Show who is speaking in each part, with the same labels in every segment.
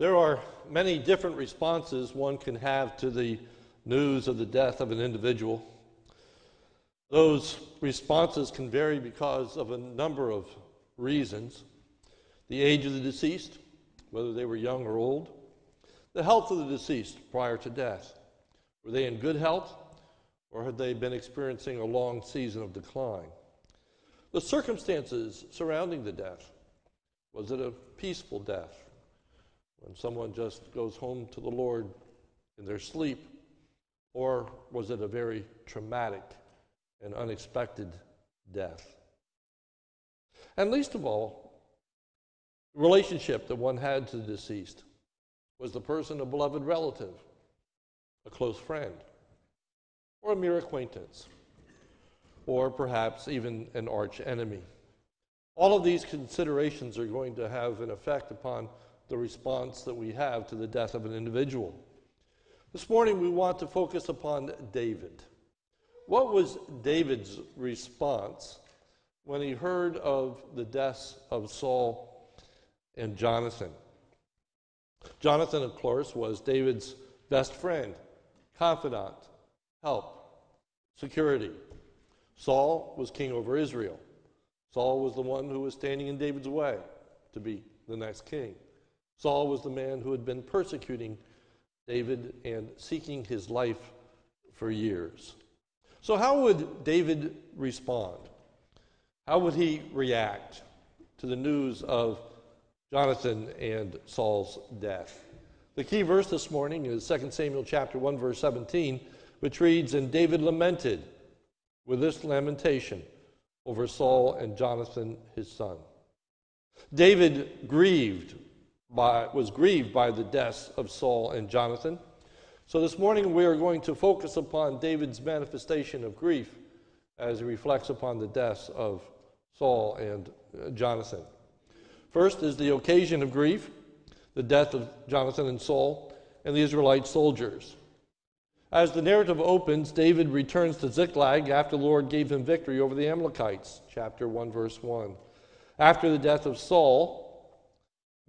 Speaker 1: There are many different responses one can have to the news of the death of an individual. Those responses can vary because of a number of reasons the age of the deceased, whether they were young or old, the health of the deceased prior to death. Were they in good health, or had they been experiencing a long season of decline? The circumstances surrounding the death was it a peaceful death? When someone just goes home to the Lord in their sleep? Or was it a very traumatic and unexpected death? And least of all, the relationship that one had to the deceased. Was the person a beloved relative, a close friend, or a mere acquaintance, or perhaps even an arch enemy? All of these considerations are going to have an effect upon the response that we have to the death of an individual. This morning, we want to focus upon David. What was David's response when he heard of the deaths of Saul and Jonathan? Jonathan, of course, was David's best friend, confidant, help, security. Saul was king over Israel. Saul was the one who was standing in David's way to be the next king. Saul was the man who had been persecuting David and seeking his life for years. So, how would David respond? How would he react to the news of Jonathan and Saul's death? The key verse this morning is 2 Samuel chapter 1 verse 17, which reads, "And David lamented with this lamentation over Saul and Jonathan his son." David grieved by, was grieved by the deaths of Saul and Jonathan. So this morning we are going to focus upon David's manifestation of grief as he reflects upon the deaths of Saul and uh, Jonathan. First is the occasion of grief, the death of Jonathan and Saul, and the Israelite soldiers. As the narrative opens, David returns to Ziklag after the Lord gave him victory over the Amalekites, chapter 1, verse 1. After the death of Saul,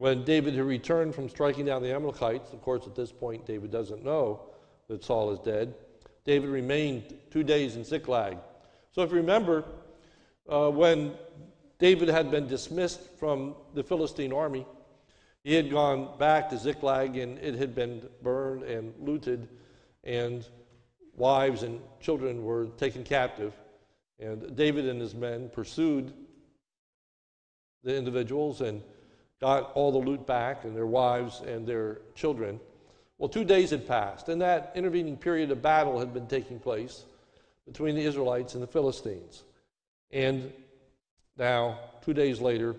Speaker 1: when David had returned from striking down the Amalekites, of course, at this point, David doesn't know that Saul is dead. David remained two days in Ziklag. So, if you remember, uh, when David had been dismissed from the Philistine army, he had gone back to Ziklag and it had been burned and looted, and wives and children were taken captive. And David and his men pursued the individuals and got all the loot back and their wives and their children. Well, two days had passed, and that intervening period of battle had been taking place between the Israelites and the Philistines. And now, two days later,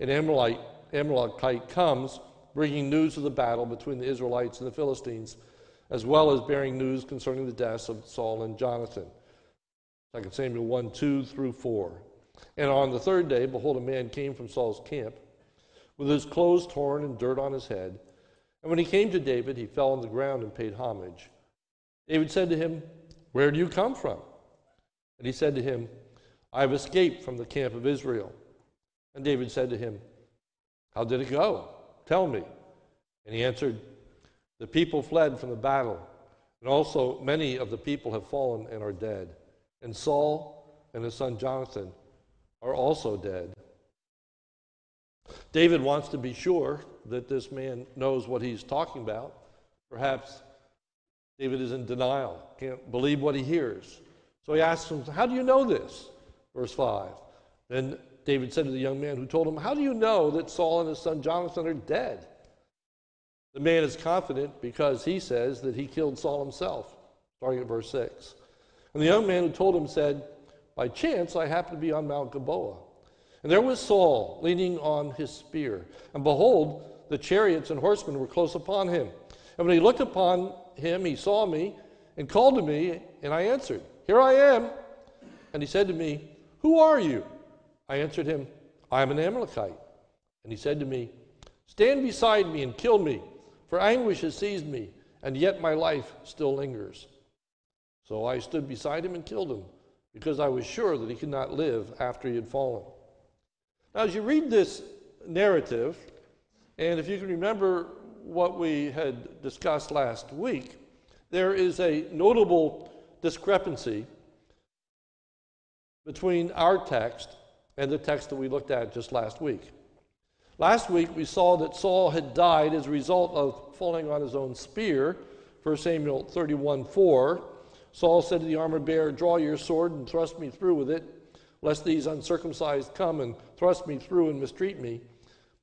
Speaker 1: an Amalekite, comes bringing news of the battle between the Israelites and the Philistines, as well as bearing news concerning the deaths of Saul and Jonathan. 2 Samuel 1 2 through 4. And on the third day, behold, a man came from Saul's camp with his clothes torn and dirt on his head. And when he came to David, he fell on the ground and paid homage. David said to him, Where do you come from? And he said to him, I have escaped from the camp of Israel. And David said to him, How did it go? Tell me. And he answered, The people fled from the battle, and also many of the people have fallen and are dead. And Saul and his son Jonathan are also dead. David wants to be sure that this man knows what he's talking about. Perhaps David is in denial, can't believe what he hears. So he asks him, How do you know this? Verse 5. Then David said to the young man who told him, How do you know that Saul and his son Jonathan are dead? The man is confident because he says that he killed Saul himself, starting at verse 6. And the young man who told him said, By chance I happened to be on Mount Gilboa and there was Saul leaning on his spear. And behold, the chariots and horsemen were close upon him. And when he looked upon him, he saw me and called to me, and I answered, Here I am. And he said to me, Who are you? I answered him, I am an Amalekite. And he said to me, Stand beside me and kill me, for anguish has seized me, and yet my life still lingers. So I stood beside him and killed him, because I was sure that he could not live after he had fallen. Now, as you read this narrative, and if you can remember what we had discussed last week, there is a notable discrepancy between our text and the text that we looked at just last week. Last week we saw that Saul had died as a result of falling on his own spear, 1 Samuel 31 4. Saul said to the armor bearer, Draw your sword and thrust me through with it, lest these uncircumcised come and thrust me through and mistreat me.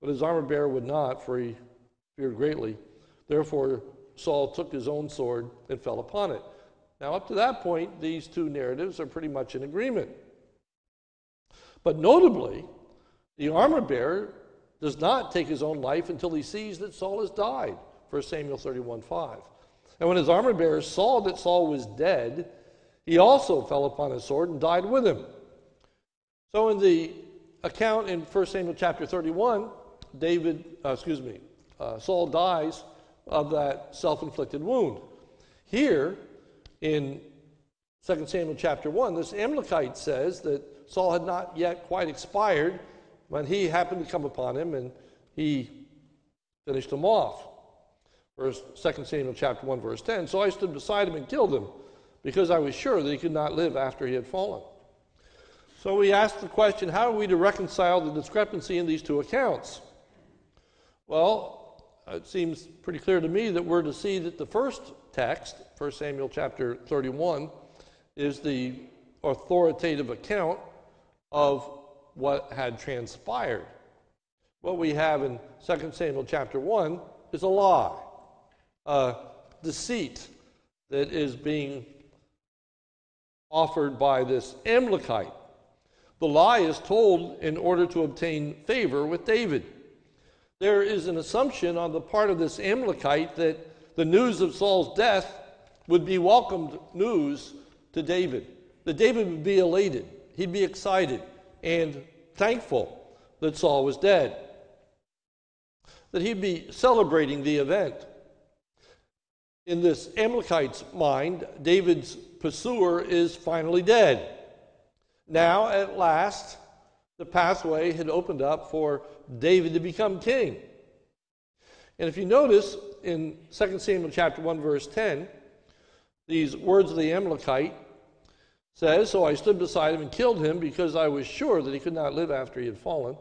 Speaker 1: But his armor bearer would not, for he feared greatly. Therefore, Saul took his own sword and fell upon it. Now, up to that point, these two narratives are pretty much in agreement. But notably, the armor bearer does not take his own life until he sees that Saul has died. 1 Samuel 31 5. And when his armor bearer saw that Saul was dead, he also fell upon his sword and died with him. So, in the account in 1 Samuel chapter 31, David, uh, excuse me, uh, Saul dies of that self inflicted wound. Here in 2 Samuel chapter 1, this Amalekite says that Saul had not yet quite expired when he happened to come upon him and he finished him off. Verse 2 Samuel chapter 1, verse 10. So I stood beside him and killed him because I was sure that he could not live after he had fallen. So we ask the question how are we to reconcile the discrepancy in these two accounts? Well, it seems pretty clear to me that we're to see that the first text, 1 Samuel chapter 31, is the authoritative account of what had transpired. What we have in 2 Samuel chapter 1 is a lie, a deceit that is being offered by this Amalekite. The lie is told in order to obtain favor with David there is an assumption on the part of this Amalekite that the news of Saul's death would be welcomed news to David. That David would be elated, he'd be excited and thankful that Saul was dead. That he'd be celebrating the event. In this Amalekite's mind, David's pursuer is finally dead. Now, at last, the pathway had opened up for David to become king. And if you notice in 2 Samuel chapter 1 verse 10, these words of the Amalekite says, So I stood beside him and killed him because I was sure that he could not live after he had fallen.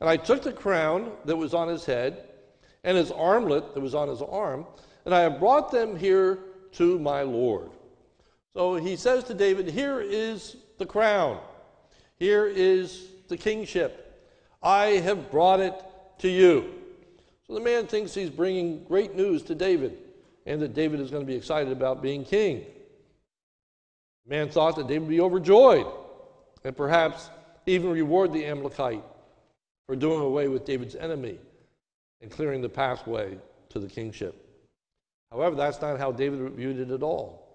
Speaker 1: And I took the crown that was on his head and his armlet that was on his arm, and I have brought them here to my Lord. So he says to David, Here is the crown. Here is the kingship. I have brought it to you. So the man thinks he's bringing great news to David and that David is going to be excited about being king. The man thought that David would be overjoyed and perhaps even reward the Amalekite for doing away with David's enemy and clearing the pathway to the kingship. However, that's not how David viewed it at all.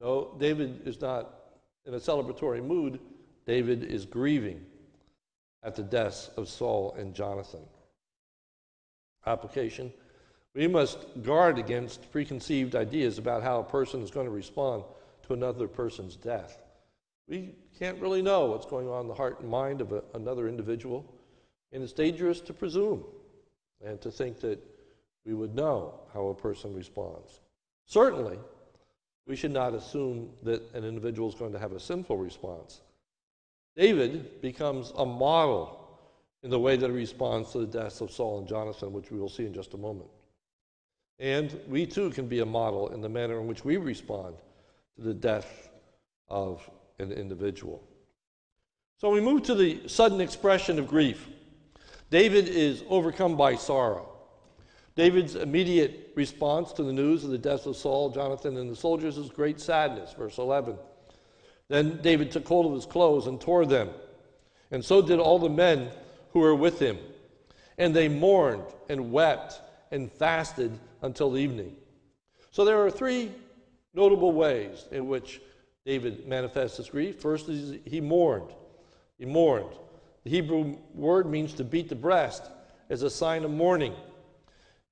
Speaker 1: No, David is not in a celebratory mood. David is grieving at the deaths of Saul and Jonathan. Application We must guard against preconceived ideas about how a person is going to respond to another person's death. We can't really know what's going on in the heart and mind of a, another individual, and it's dangerous to presume and to think that we would know how a person responds. Certainly, we should not assume that an individual is going to have a sinful response. David becomes a model in the way that he responds to the deaths of Saul and Jonathan, which we will see in just a moment. And we too can be a model in the manner in which we respond to the death of an individual. So we move to the sudden expression of grief. David is overcome by sorrow. David's immediate response to the news of the deaths of Saul, Jonathan, and the soldiers is great sadness, verse 11. Then David took hold of his clothes and tore them, and so did all the men who were with him. And they mourned and wept and fasted until evening. So there are three notable ways in which David manifests his grief. First is he mourned. He mourned. The Hebrew word means to beat the breast as a sign of mourning.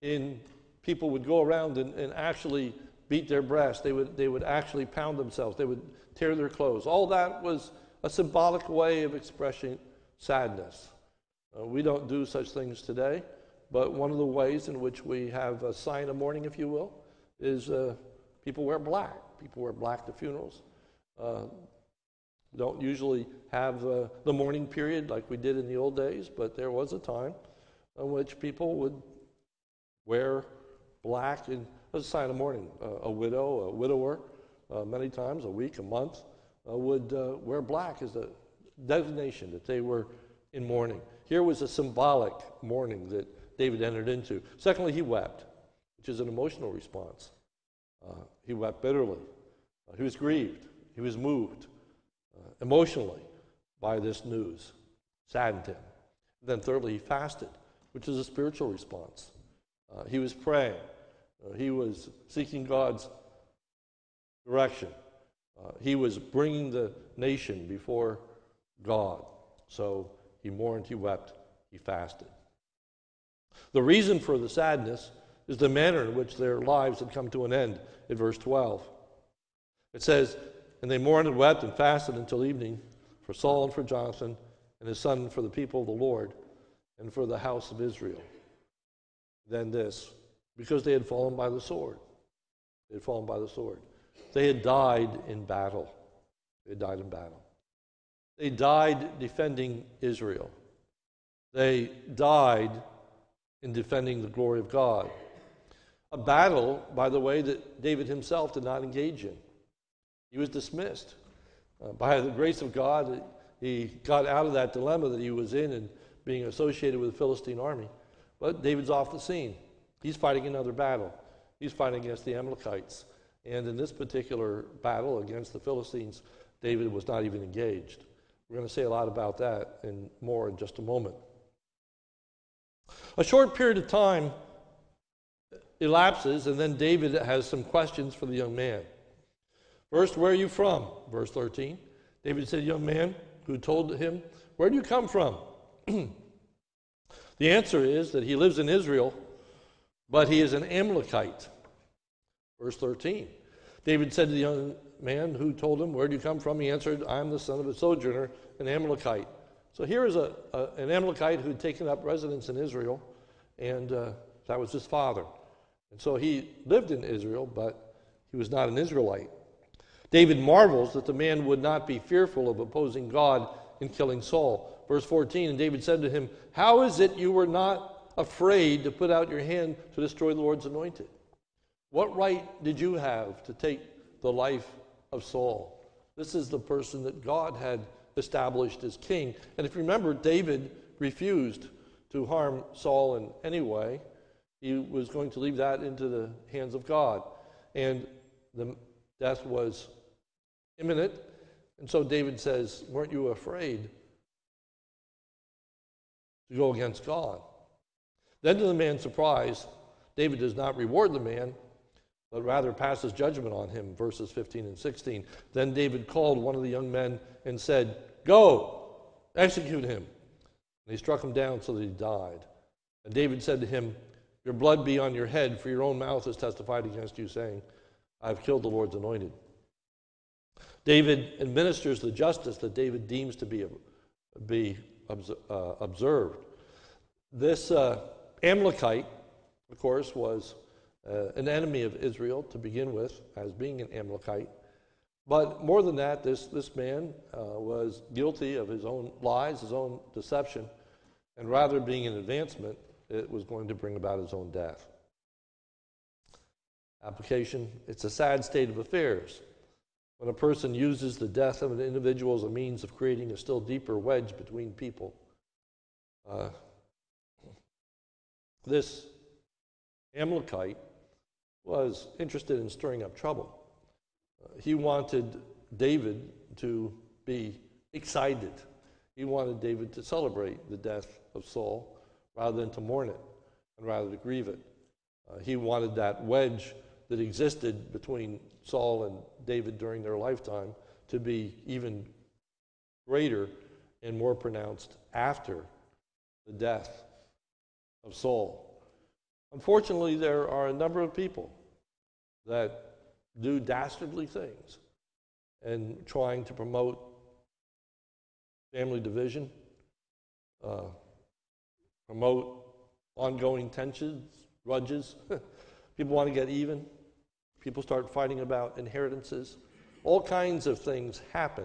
Speaker 1: In people would go around and, and actually beat their breast. They would, they would actually pound themselves. They would tear their clothes. All that was a symbolic way of expressing sadness. Uh, we don't do such things today, But one of the ways in which we have a sign of mourning, if you will, is uh, people wear black. People wear black to funerals. Uh, don't usually have uh, the mourning period like we did in the old days, but there was a time in which people would wear black as a sign of mourning. a widow, a widower, uh, many times, a week, a month, uh, would uh, wear black as a designation that they were in mourning. Here was a symbolic mourning that David entered into. Secondly, he wept, which is an emotional response. Uh, he wept bitterly. Uh, he was grieved. He was moved uh, emotionally by this news, saddened him. Then, thirdly, he fasted, which is a spiritual response. Uh, he was praying. Uh, he was seeking God's direction. Uh, he was bringing the nation before God. So he mourned, he wept, he fasted. The reason for the sadness is the manner in which their lives had come to an end in verse 12. It says, And they mourned and wept and fasted until evening for Saul and for Jonathan and his son for the people of the Lord and for the house of Israel. Then this, because they had fallen by the sword. They had fallen by the sword. They had died in battle. They had died in battle. They died defending Israel. They died in defending the glory of God. A battle, by the way, that David himself did not engage in. He was dismissed. Uh, by the grace of God, he got out of that dilemma that he was in and being associated with the Philistine army. But David's off the scene. He's fighting another battle. He's fighting against the Amalekites. And in this particular battle against the Philistines, David was not even engaged. We're going to say a lot about that and more in just a moment. A short period of time elapses, and then David has some questions for the young man. First, where are you from? Verse 13. David said, Young man who told him, Where do you come from? the answer is that he lives in Israel, but he is an Amalekite. Verse 13. David said to the young man who told him, Where do you come from? He answered, I am the son of a sojourner, an Amalekite. So here is a, a an Amalekite who had taken up residence in Israel, and uh, that was his father. And so he lived in Israel, but he was not an Israelite. David marvels that the man would not be fearful of opposing God in killing Saul. Verse 14 And David said to him, How is it you were not afraid to put out your hand to destroy the Lord's anointed? What right did you have to take the life of Saul? This is the person that God had established as king. And if you remember, David refused to harm Saul in any way. He was going to leave that into the hands of God. And the death was imminent. And so David says, Weren't you afraid to go against God? Then, to the man's surprise, David does not reward the man, but rather passes judgment on him, verses 15 and 16. Then David called one of the young men and said, Go, execute him. And he struck him down so that he died. And David said to him, Your blood be on your head, for your own mouth has testified against you, saying, I've killed the Lord's anointed. David administers the justice that David deems to be, be uh, observed. This uh, Amalekite, of course, was uh, an enemy of Israel to begin with, as being an Amalekite. But more than that, this, this man uh, was guilty of his own lies, his own deception, and rather being an advancement, it was going to bring about his own death. Application It's a sad state of affairs when a person uses the death of an individual as a means of creating a still deeper wedge between people. Uh, this Amalekite was interested in stirring up trouble. Uh, he wanted David to be excited. He wanted David to celebrate the death of Saul rather than to mourn it and rather to grieve it. Uh, he wanted that wedge that existed between Saul and David during their lifetime to be even greater and more pronounced after the death of Saul. Unfortunately, there are a number of people that do dastardly things and trying to promote family division, uh, promote ongoing tensions, grudges. People want to get even. People start fighting about inheritances. All kinds of things happen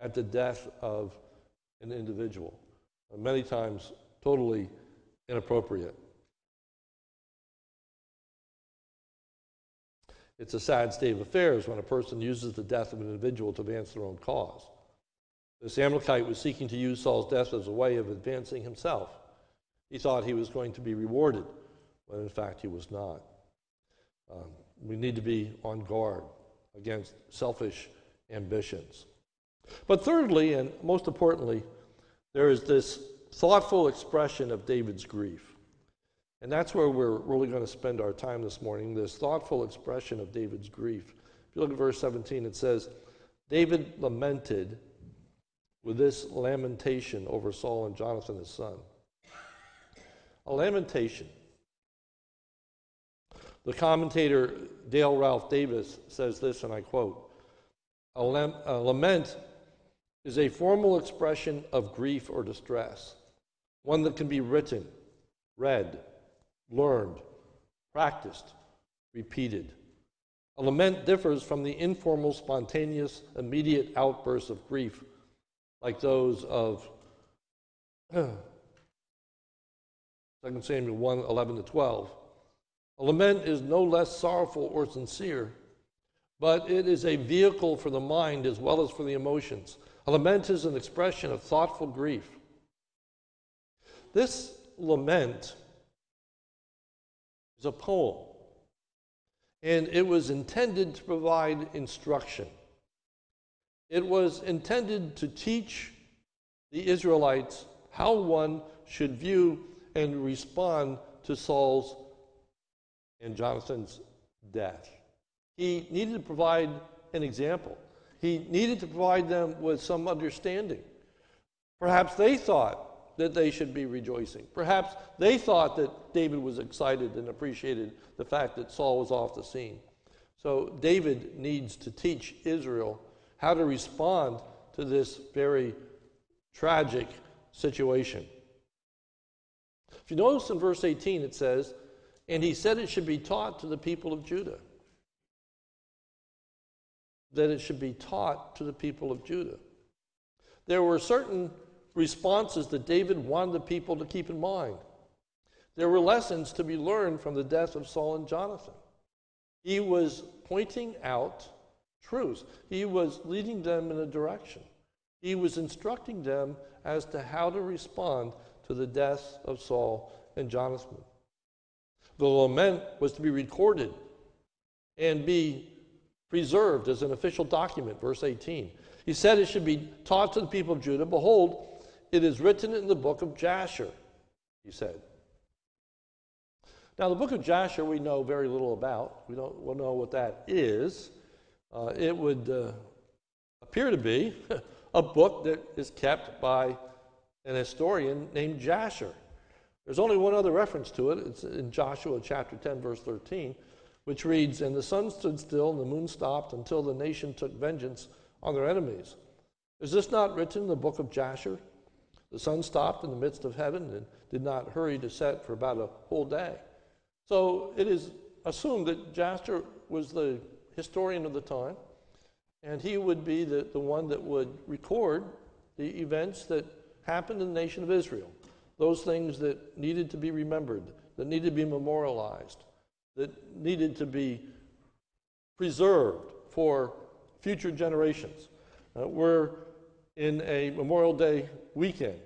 Speaker 1: at the death of an individual, many times totally inappropriate. It's a sad state of affairs when a person uses the death of an individual to advance their own cause. This Amalekite was seeking to use Saul's death as a way of advancing himself. He thought he was going to be rewarded, when in fact he was not. Um, we need to be on guard against selfish ambitions. But thirdly, and most importantly, there is this thoughtful expression of David's grief. And that's where we're really going to spend our time this morning this thoughtful expression of David's grief. If you look at verse 17, it says, David lamented with this lamentation over Saul and Jonathan, his son. A lamentation. The commentator Dale Ralph Davis says this, and I quote A, lament is a formal expression of grief or distress, one that can be written, read, learned, practiced, repeated. A lament differs from the informal, spontaneous, immediate outbursts of grief, like those of 2 Samuel 1 11 to 12. A lament is no less sorrowful or sincere, but it is a vehicle for the mind as well as for the emotions. A lament is an expression of thoughtful grief. This lament is a poem, and it was intended to provide instruction. It was intended to teach the Israelites how one should view and respond to Saul's and Jonathan's death. He needed to provide an example. He needed to provide them with some understanding. Perhaps they thought that they should be rejoicing. Perhaps they thought that David was excited and appreciated the fact that Saul was off the scene. So David needs to teach Israel how to respond to this very tragic situation. If you notice in verse 18, it says, And he said it should be taught to the people of Judah. That it should be taught to the people of Judah. There were certain responses that David wanted the people to keep in mind. There were lessons to be learned from the death of Saul and Jonathan. He was pointing out truths, he was leading them in a direction. He was instructing them as to how to respond to the deaths of Saul and Jonathan. The lament was to be recorded and be preserved as an official document, verse 18. He said it should be taught to the people of Judah. Behold, it is written in the book of Jasher, he said. Now, the book of Jasher we know very little about. We don't we'll know what that is. Uh, it would uh, appear to be a book that is kept by an historian named Jasher. There's only one other reference to it. It's in Joshua chapter 10, verse 13, which reads And the sun stood still, and the moon stopped until the nation took vengeance on their enemies. Is this not written in the book of Jasher? The sun stopped in the midst of heaven and did not hurry to set for about a whole day. So it is assumed that Jasher was the historian of the time, and he would be the, the one that would record the events that happened in the nation of Israel, those things that needed to be remembered, that needed to be memorialized, that needed to be preserved for future generations. Uh, we're in a Memorial Day weekend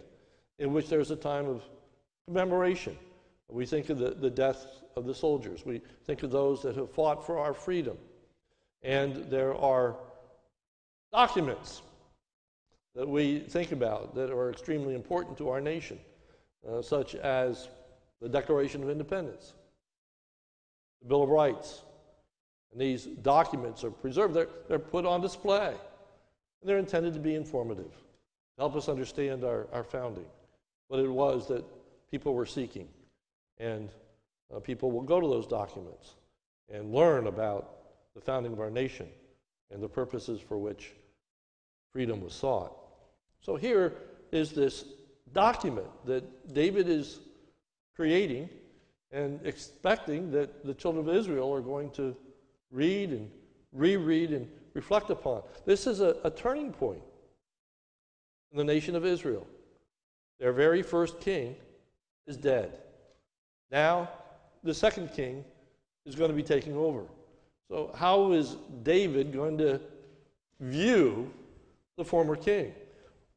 Speaker 1: in which there's a time of commemoration. We think of the, the deaths of the soldiers. We think of those that have fought for our freedom. And there are documents that we think about that are extremely important to our nation, uh, such as the Declaration of Independence, the Bill of Rights. And these documents are preserved, they're, they're put on display. And they're intended to be informative, to help us understand our, our founding, what it was that people were seeking. And uh, people will go to those documents and learn about the founding of our nation and the purposes for which freedom was sought. So here is this document that David is creating and expecting that the children of Israel are going to read and reread and reflect upon. This is a, a turning point in the nation of Israel. Their very first king is dead. Now, the second king is going to be taking over. So, how is David going to view the former king?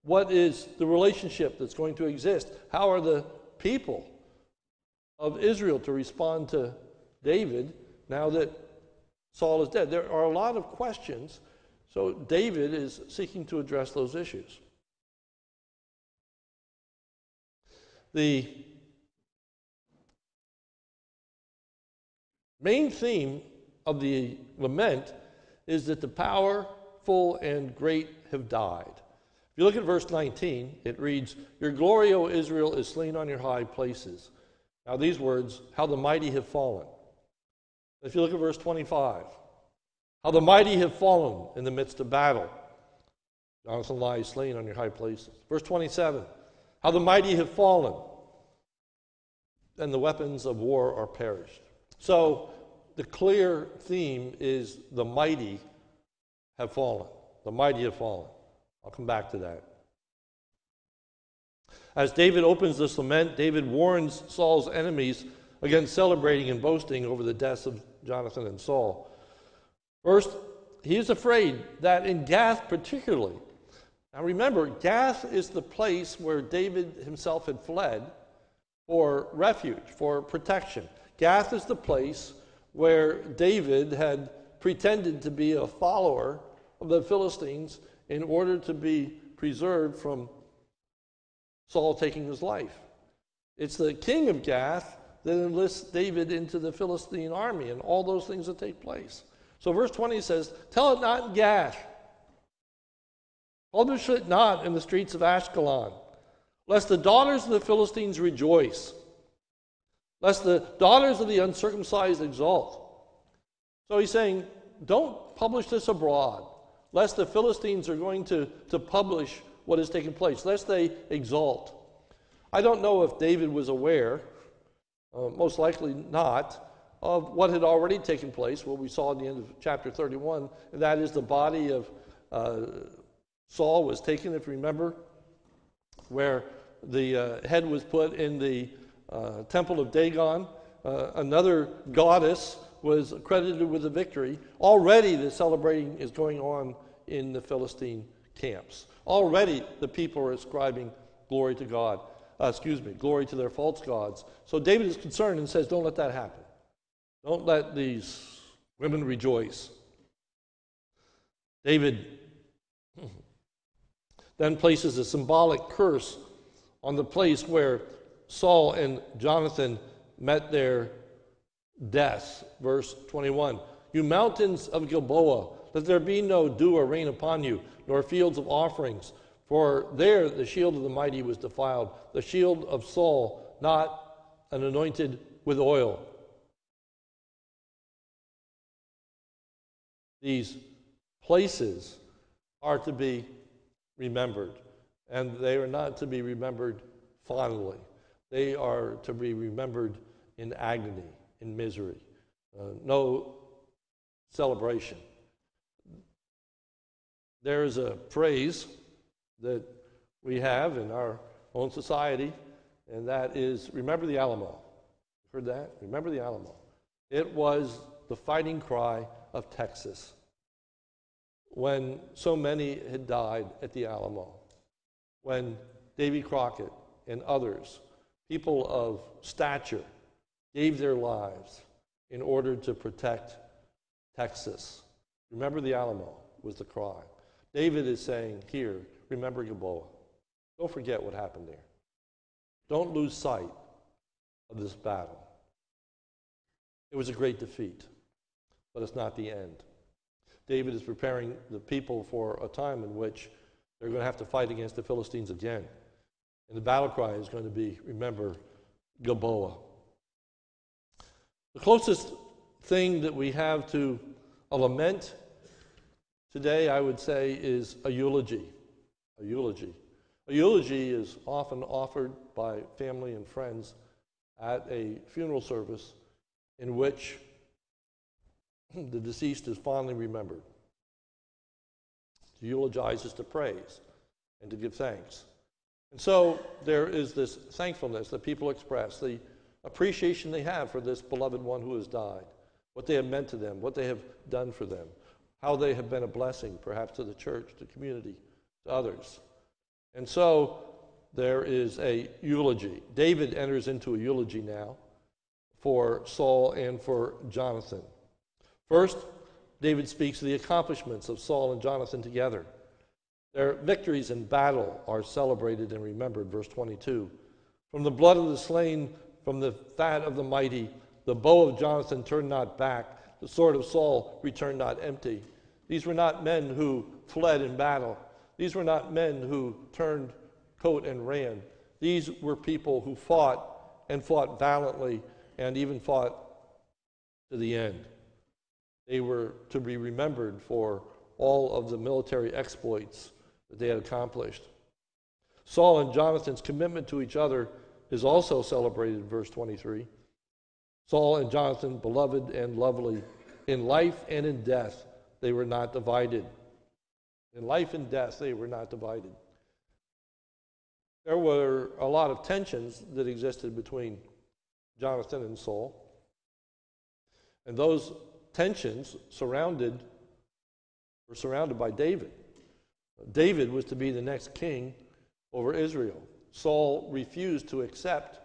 Speaker 1: What is the relationship that's going to exist? How are the people of Israel to respond to David now that Saul is dead? There are a lot of questions, so David is seeking to address those issues. The main theme of the lament is that the powerful and great have died. If you look at verse 19, it reads, Your glory, O Israel, is slain on your high places. Now, these words, how the mighty have fallen. If you look at verse 25, how the mighty have fallen in the midst of battle. Jonathan lies slain on your high places. Verse 27, how the mighty have fallen, and the weapons of war are perished. So, the clear theme is the mighty have fallen. The mighty have fallen. I'll come back to that. As David opens this lament, David warns Saul's enemies against celebrating and boasting over the deaths of Jonathan and Saul. First, he is afraid that in Gath, particularly, now remember, Gath is the place where David himself had fled for refuge, for protection. Gath is the place where David had pretended to be a follower of the Philistines in order to be preserved from Saul taking his life. It's the king of Gath that enlists David into the Philistine army and all those things that take place. So, verse 20 says, Tell it not in Gath, publish it not in the streets of Ashkelon, lest the daughters of the Philistines rejoice lest the daughters of the uncircumcised exult. So he's saying, don't publish this abroad, lest the Philistines are going to, to publish what has taken place, lest they exalt. I don't know if David was aware, uh, most likely not, of what had already taken place, what we saw at the end of chapter 31, and that is the body of uh, Saul was taken, if you remember, where the uh, head was put in the uh, temple of Dagon, uh, another goddess, was credited with the victory. Already the celebrating is going on in the Philistine camps. Already the people are ascribing glory to God, uh, excuse me, glory to their false gods. So David is concerned and says, Don't let that happen. Don't let these women rejoice. David then places a symbolic curse on the place where Saul and Jonathan met their deaths. Verse 21 You mountains of Gilboa, let there be no dew or rain upon you, nor fields of offerings. For there the shield of the mighty was defiled, the shield of Saul, not an anointed with oil. These places are to be remembered, and they are not to be remembered fondly. They are to be remembered in agony, in misery. Uh, no celebration. There is a phrase that we have in our own society, and that is remember the Alamo. Heard that? Remember the Alamo. It was the fighting cry of Texas when so many had died at the Alamo, when Davy Crockett and others people of stature gave their lives in order to protect Texas. Remember the Alamo was the cry. David is saying here, remember Gilboa. Don't forget what happened there. Don't lose sight of this battle. It was a great defeat, but it's not the end. David is preparing the people for a time in which they're going to have to fight against the Philistines again. And the battle cry is going to be remember Gilboa. The closest thing that we have to a lament today, I would say, is a eulogy. A eulogy. A eulogy is often offered by family and friends at a funeral service in which the deceased is fondly remembered. To eulogize is to praise and to give thanks. And so there is this thankfulness that people express, the appreciation they have for this beloved one who has died, what they have meant to them, what they have done for them, how they have been a blessing, perhaps to the church, to community, to others. And so there is a eulogy. David enters into a eulogy now for Saul and for Jonathan. First, David speaks of the accomplishments of Saul and Jonathan together. Their victories in battle are celebrated and remembered, verse 22. From the blood of the slain, from the fat of the mighty, the bow of Jonathan turned not back, the sword of Saul returned not empty. These were not men who fled in battle. These were not men who turned coat and ran. These were people who fought and fought valiantly and even fought to the end. They were to be remembered for all of the military exploits that they had accomplished. Saul and Jonathan's commitment to each other is also celebrated in verse 23. Saul and Jonathan, beloved and lovely, in life and in death, they were not divided. In life and death, they were not divided. There were a lot of tensions that existed between Jonathan and Saul. And those tensions surrounded were surrounded by David. David was to be the next king over Israel. Saul refused to accept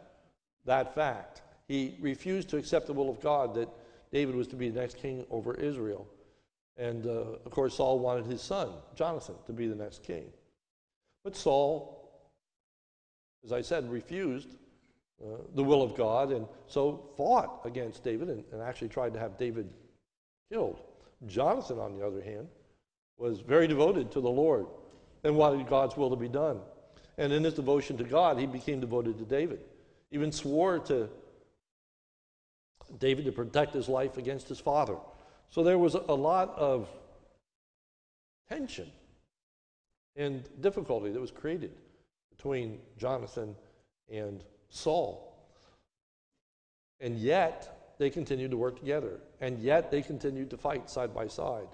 Speaker 1: that fact. He refused to accept the will of God that David was to be the next king over Israel. And uh, of course, Saul wanted his son, Jonathan, to be the next king. But Saul, as I said, refused uh, the will of God and so fought against David and, and actually tried to have David killed. Jonathan, on the other hand, was very devoted to the Lord and wanted God's will to be done. And in his devotion to God, he became devoted to David. Even swore to David to protect his life against his father. So there was a lot of tension and difficulty that was created between Jonathan and Saul. And yet, they continued to work together. And yet, they continued to fight side by side.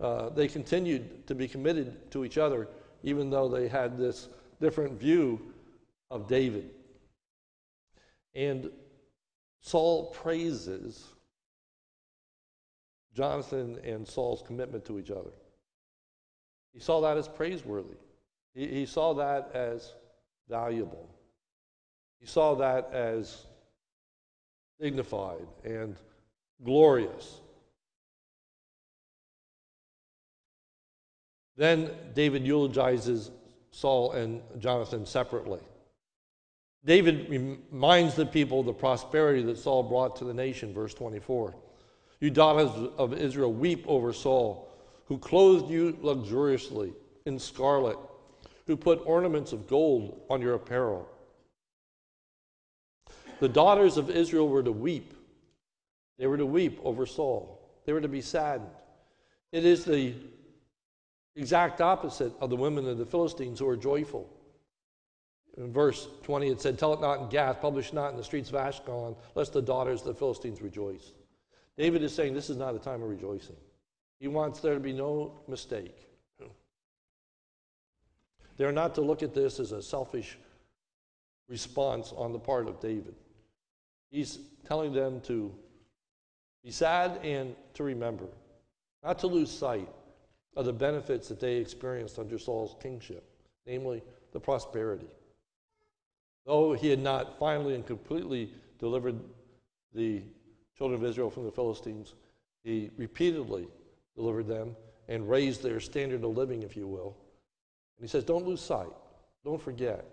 Speaker 1: Uh, they continued to be committed to each other, even though they had this different view of David. And Saul praises Jonathan and Saul's commitment to each other. He saw that as praiseworthy, he, he saw that as valuable, he saw that as dignified and glorious. Then David eulogizes Saul and Jonathan separately. David reminds the people of the prosperity that Saul brought to the nation, verse 24. You daughters of Israel, weep over Saul, who clothed you luxuriously in scarlet, who put ornaments of gold on your apparel. The daughters of Israel were to weep. They were to weep over Saul. They were to be saddened. It is the exact opposite of the women of the Philistines who are joyful. In verse 20, it said, Tell it not in Gath, publish not in the streets of Ashkelon, lest the daughters of the Philistines rejoice. David is saying this is not a time of rejoicing. He wants there to be no mistake. They're not to look at this as a selfish response on the part of David. He's telling them to be sad and to remember, not to lose sight of the benefits that they experienced under Saul's kingship, namely the prosperity. Though he had not finally and completely delivered the children of Israel from the Philistines, he repeatedly delivered them and raised their standard of living, if you will. And he says, Don't lose sight, don't forget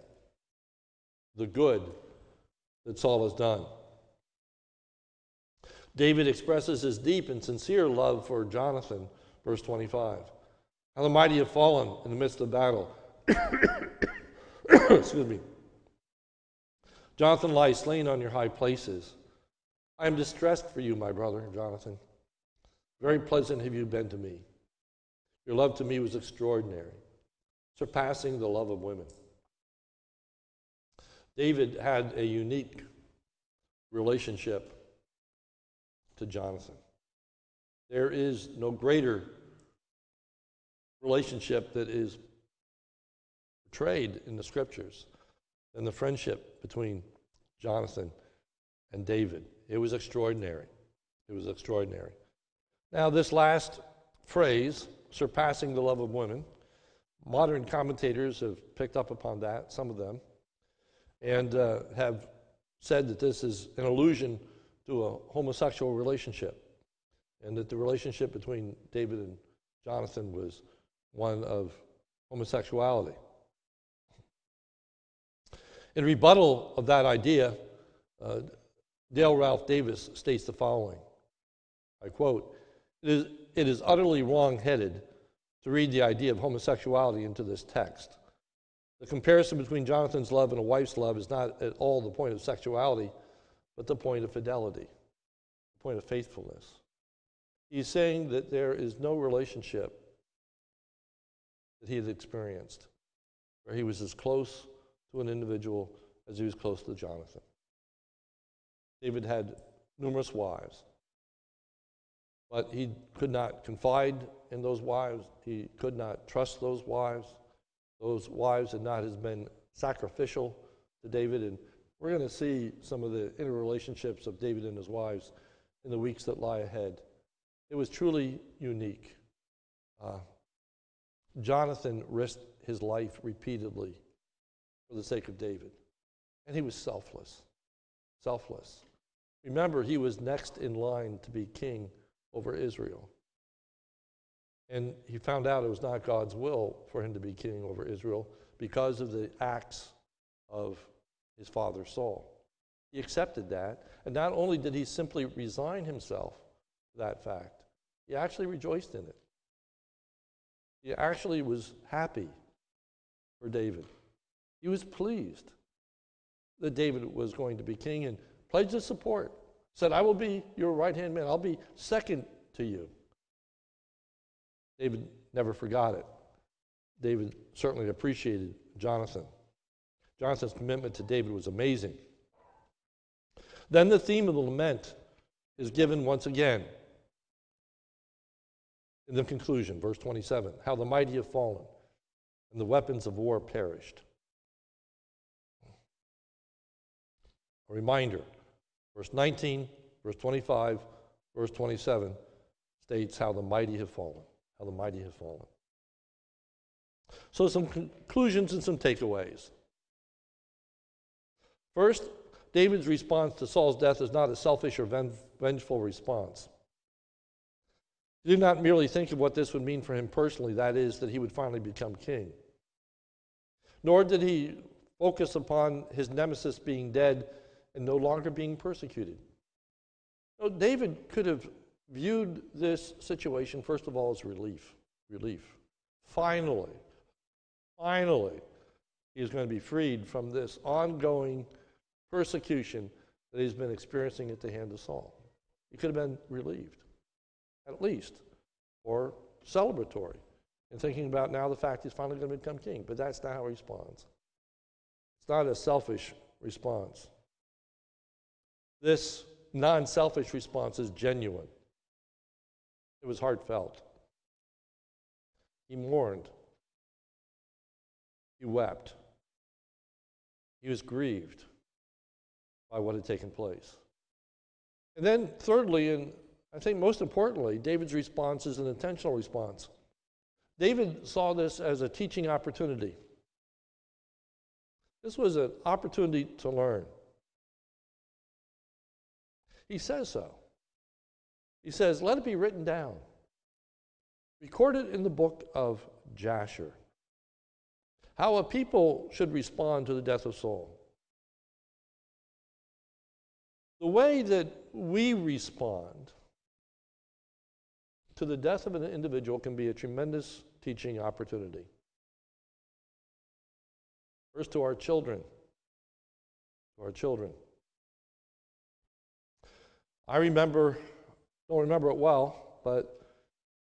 Speaker 1: the good that Saul has done. David expresses his deep and sincere love for Jonathan, verse 25. How the mighty have fallen in the midst of battle. Excuse me. Jonathan lies slain on your high places. I am distressed for you, my brother, Jonathan. Very pleasant have you been to me. Your love to me was extraordinary, surpassing the love of women. David had a unique relationship to Jonathan. There is no greater relationship that is portrayed in the scriptures than the friendship between Jonathan and David. It was extraordinary. It was extraordinary. Now, this last phrase, surpassing the love of women, modern commentators have picked up upon that, some of them, and uh, have said that this is an allusion to a homosexual relationship, and that the relationship between David and Jonathan was one of homosexuality. In rebuttal of that idea, uh, Dale Ralph Davis states the following I quote, it is, it is utterly wrong headed to read the idea of homosexuality into this text. The comparison between Jonathan's love and a wife's love is not at all the point of sexuality, but the point of fidelity, the point of faithfulness. He's saying that there is no relationship that he had experienced where he was as close to an individual as he was close to Jonathan. David had numerous wives, but he could not confide in those wives. He could not trust those wives. Those wives had not been sacrificial to David. And we're going to see some of the interrelationships of David and his wives in the weeks that lie ahead. It was truly unique. Uh, Jonathan risked his life repeatedly for the sake of David. And he was selfless. Selfless. Remember, he was next in line to be king over Israel. And he found out it was not God's will for him to be king over Israel because of the acts of his father Saul. He accepted that. And not only did he simply resign himself to that fact, he actually rejoiced in it. He actually was happy for David. He was pleased that David was going to be king and pledged his support. Said, I will be your right hand man, I'll be second to you. David never forgot it. David certainly appreciated Jonathan. Jonathan's commitment to David was amazing. Then the theme of the lament is given once again in the conclusion, verse 27 how the mighty have fallen and the weapons of war perished. A reminder verse 19, verse 25, verse 27 states how the mighty have fallen. How the mighty have fallen. So, some conclusions and some takeaways. First, David's response to Saul's death is not a selfish or vengeful response. He did not merely think of what this would mean for him personally, that is, that he would finally become king. Nor did he focus upon his nemesis being dead and no longer being persecuted. No, David could have viewed this situation, first of all, as relief. Relief. Finally, finally, he is going to be freed from this ongoing persecution that he's been experiencing at the hand of Saul. He could have been relieved, at least, or celebratory, in thinking about now the fact he's finally going to become king. But that's not how he responds. It's not a selfish response. This non selfish response is genuine, it was heartfelt. He mourned, he wept, he was grieved by what had taken place. And then, thirdly, and I think most importantly, David's response is an intentional response. David saw this as a teaching opportunity. This was an opportunity to learn. He says so. He says, Let it be written down, recorded in the book of Jasher, how a people should respond to the death of Saul. The way that we respond to the death of an individual can be a tremendous teaching opportunity. First, to our children. To our children. I remember, don't remember it well, but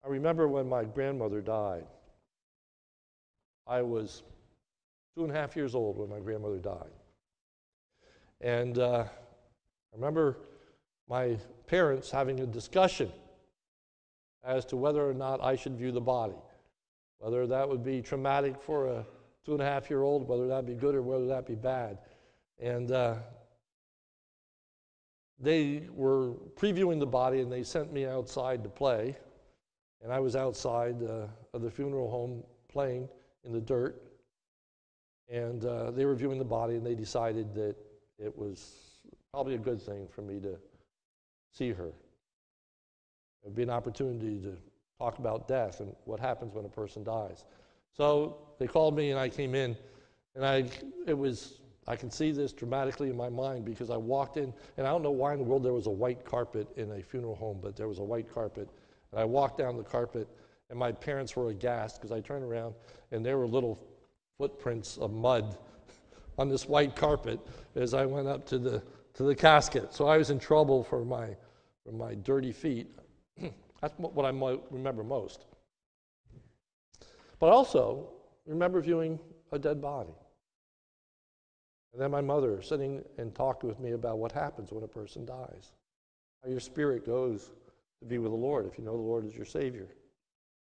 Speaker 1: I remember when my grandmother died. I was two and a half years old when my grandmother died. And uh, I remember my parents having a discussion as to whether or not I should view the body, whether that would be traumatic for a two and a half year old, whether that be good or whether that be bad. And uh, they were previewing the body and they sent me outside to play. And I was outside uh, of the funeral home playing in the dirt. And uh, they were viewing the body and they decided that it was probably a good thing for me to see her. It would be an opportunity to talk about death and what happens when a person dies. So they called me and I came in, and I, it was, I can see this dramatically in my mind because I walked in, and I don't know why in the world there was a white carpet in a funeral home, but there was a white carpet. And I walked down the carpet, and my parents were aghast because I turned around, and there were little footprints of mud on this white carpet as I went up to the, to the casket. So I was in trouble for my, for my dirty feet. That's what I remember most. But also, remember viewing a dead body. And then my mother sitting and talking with me about what happens when a person dies, how your spirit goes to be with the Lord if you know the Lord is your Savior.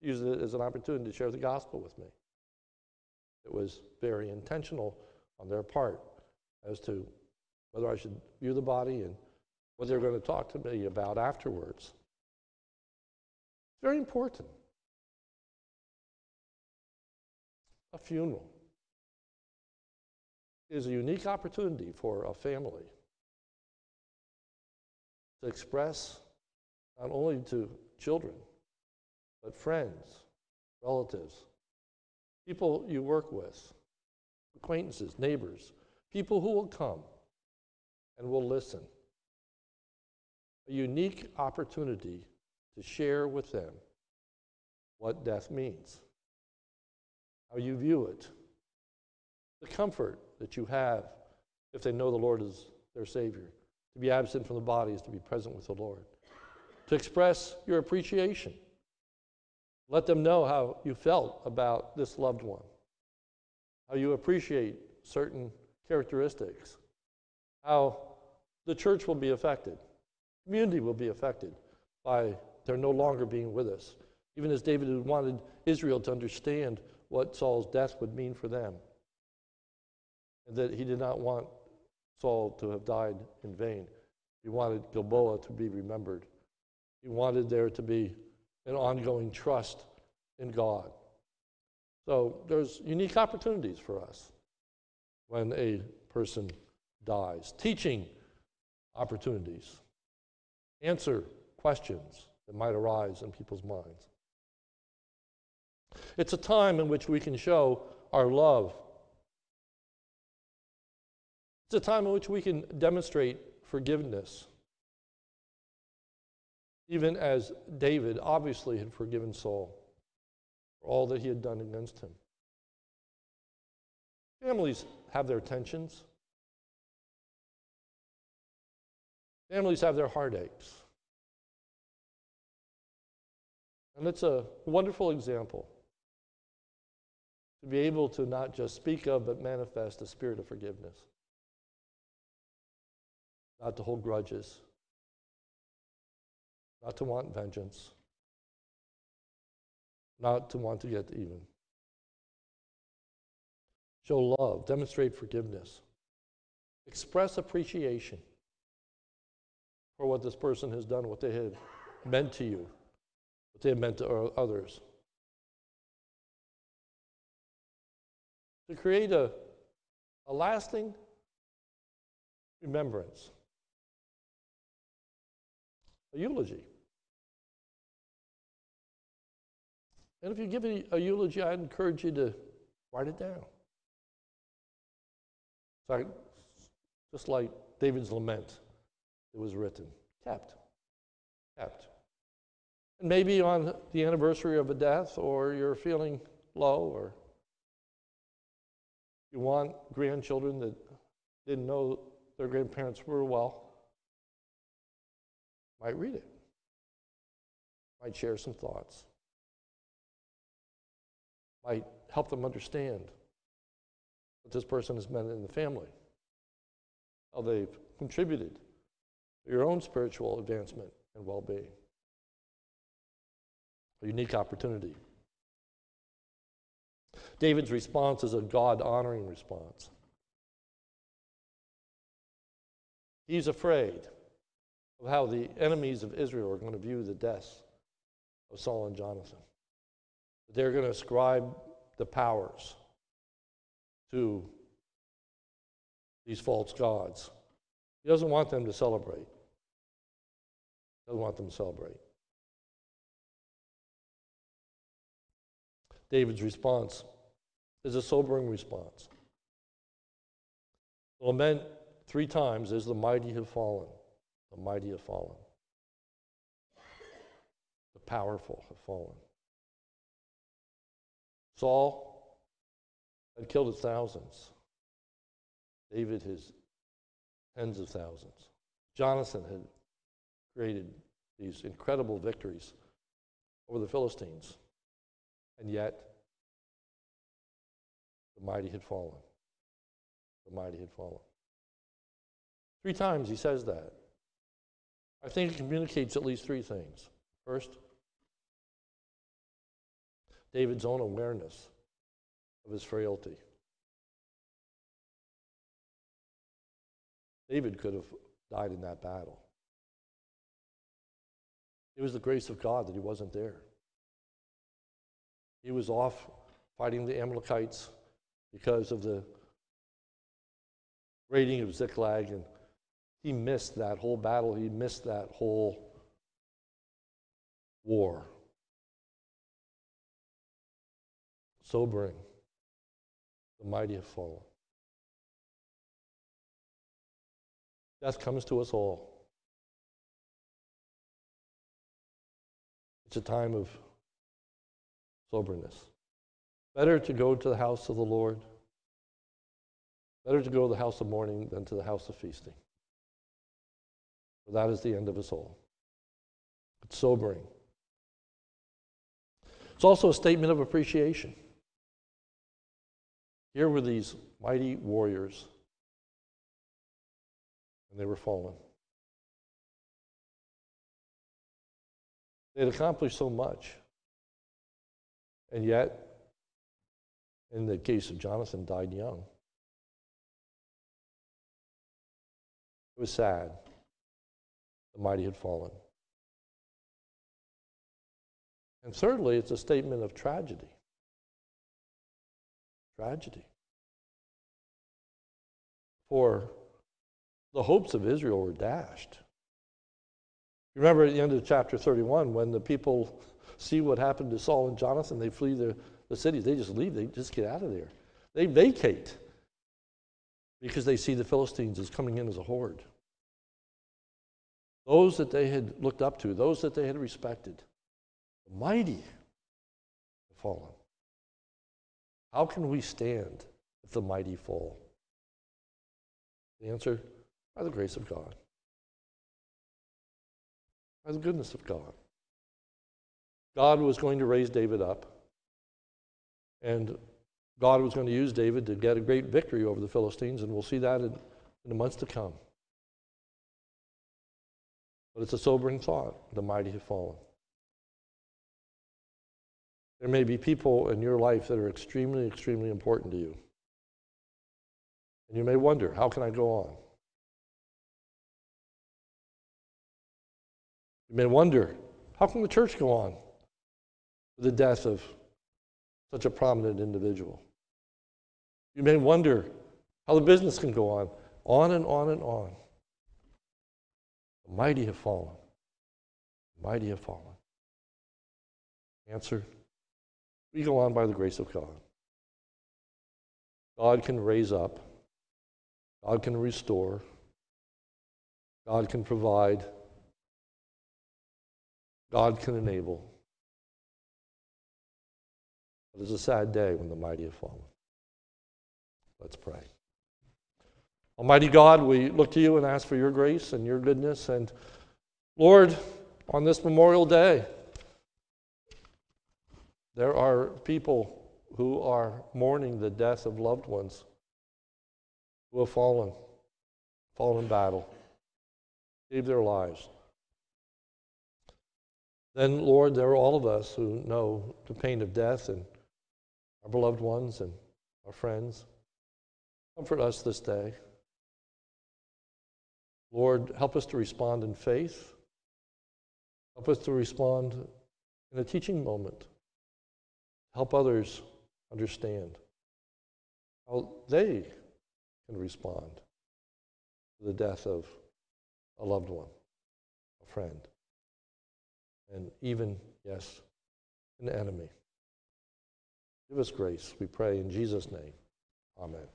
Speaker 1: Use it as an opportunity to share the gospel with me. It was very intentional on their part as to whether I should view the body and what they were going to talk to me about afterwards. Very important. A funeral is a unique opportunity for a family to express not only to children, but friends, relatives, people you work with, acquaintances, neighbors, people who will come and will listen. A unique opportunity to share with them what death means, how you view it, the comfort that you have if they know the Lord is their Savior. To be absent from the body is to be present with the Lord. To express your appreciation. Let them know how you felt about this loved one, how you appreciate certain characteristics, how the church will be affected, community will be affected by their no longer being with us. Even as David had wanted Israel to understand what Saul's death would mean for them, and that he did not want Saul to have died in vain. He wanted Gilboa to be remembered. He wanted there to be an ongoing trust in God. So there's unique opportunities for us when a person dies. Teaching opportunities. Answer questions that might arise in people's minds. It's a time in which we can show our love. It's a time in which we can demonstrate forgiveness. Even as David obviously had forgiven Saul for all that he had done against him. Families have their tensions. Families have their heartaches. And it's a wonderful example to be able to not just speak of, but manifest a spirit of forgiveness. Not to hold grudges, not to want vengeance, not to want to get even. Show love, demonstrate forgiveness, express appreciation for what this person has done, what they have meant to you, what they have meant to others. To create a, a lasting remembrance, a eulogy. And if you give a, a eulogy, I'd encourage you to write it down. Like, just like David's lament it was written, kept, kept. Maybe on the anniversary of a death, or you're feeling low, or you want grandchildren that didn't know their grandparents were well, might read it, might share some thoughts, might help them understand what this person has meant in the family, how they've contributed to your own spiritual advancement and well being. A unique opportunity. David's response is a God honoring response. He's afraid of how the enemies of Israel are going to view the deaths of Saul and Jonathan. They're going to ascribe the powers to these false gods. He doesn't want them to celebrate. He doesn't want them to celebrate. David's response is a sobering response. Lament three times as the mighty have fallen. The mighty have fallen. The powerful have fallen. Saul had killed his thousands. David his tens of thousands. Jonathan had created these incredible victories over the Philistines. And yet, the mighty had fallen. The mighty had fallen. Three times he says that. I think it communicates at least three things. First, David's own awareness of his frailty. David could have died in that battle. It was the grace of God that he wasn't there. He was off fighting the Amalekites because of the raiding of Ziklag, and he missed that whole battle. He missed that whole war. Sobering. The mighty have fallen. Death comes to us all. It's a time of soberness. Better to go to the house of the Lord. Better to go to the house of mourning than to the house of feasting. For that is the end of us all. It's sobering. It's also a statement of appreciation. Here were these mighty warriors and they were fallen. They had accomplished so much. And yet, in the case of Jonathan, died young. It was sad. The mighty had fallen. And thirdly, it's a statement of tragedy. Tragedy. For the hopes of Israel were dashed. Remember at the end of chapter 31 when the people see what happened to Saul and Jonathan, they flee the, the cities. They just leave, they just get out of there. They vacate because they see the Philistines as coming in as a horde. Those that they had looked up to, those that they had respected, the mighty have fallen. How can we stand if the mighty fall? The answer by the grace of God, by the goodness of God. God was going to raise David up, and God was going to use David to get a great victory over the Philistines, and we'll see that in, in the months to come. But it's a sobering thought the mighty have fallen. There may be people in your life that are extremely, extremely important to you. And you may wonder, how can I go on? You may wonder, how can the church go on the death of such a prominent individual? You may wonder how the business can go on, on and on and on. The mighty have fallen. The mighty have fallen. Answer we go on by the grace of God. God can raise up, God can restore, God can provide. God can enable. But it's a sad day when the mighty have fallen. Let's pray. Almighty God, we look to you and ask for your grace and your goodness. And Lord, on this Memorial Day, there are people who are mourning the death of loved ones who have fallen, fallen in battle. gave their lives. Then, Lord, there are all of us who know the pain of death and our beloved ones and our friends. Comfort us this day. Lord, help us to respond in faith. Help us to respond in a teaching moment. Help others understand how they can respond to the death of a loved one, a friend, and even, yes, an enemy. Give us grace, we pray in Jesus' name. Amen.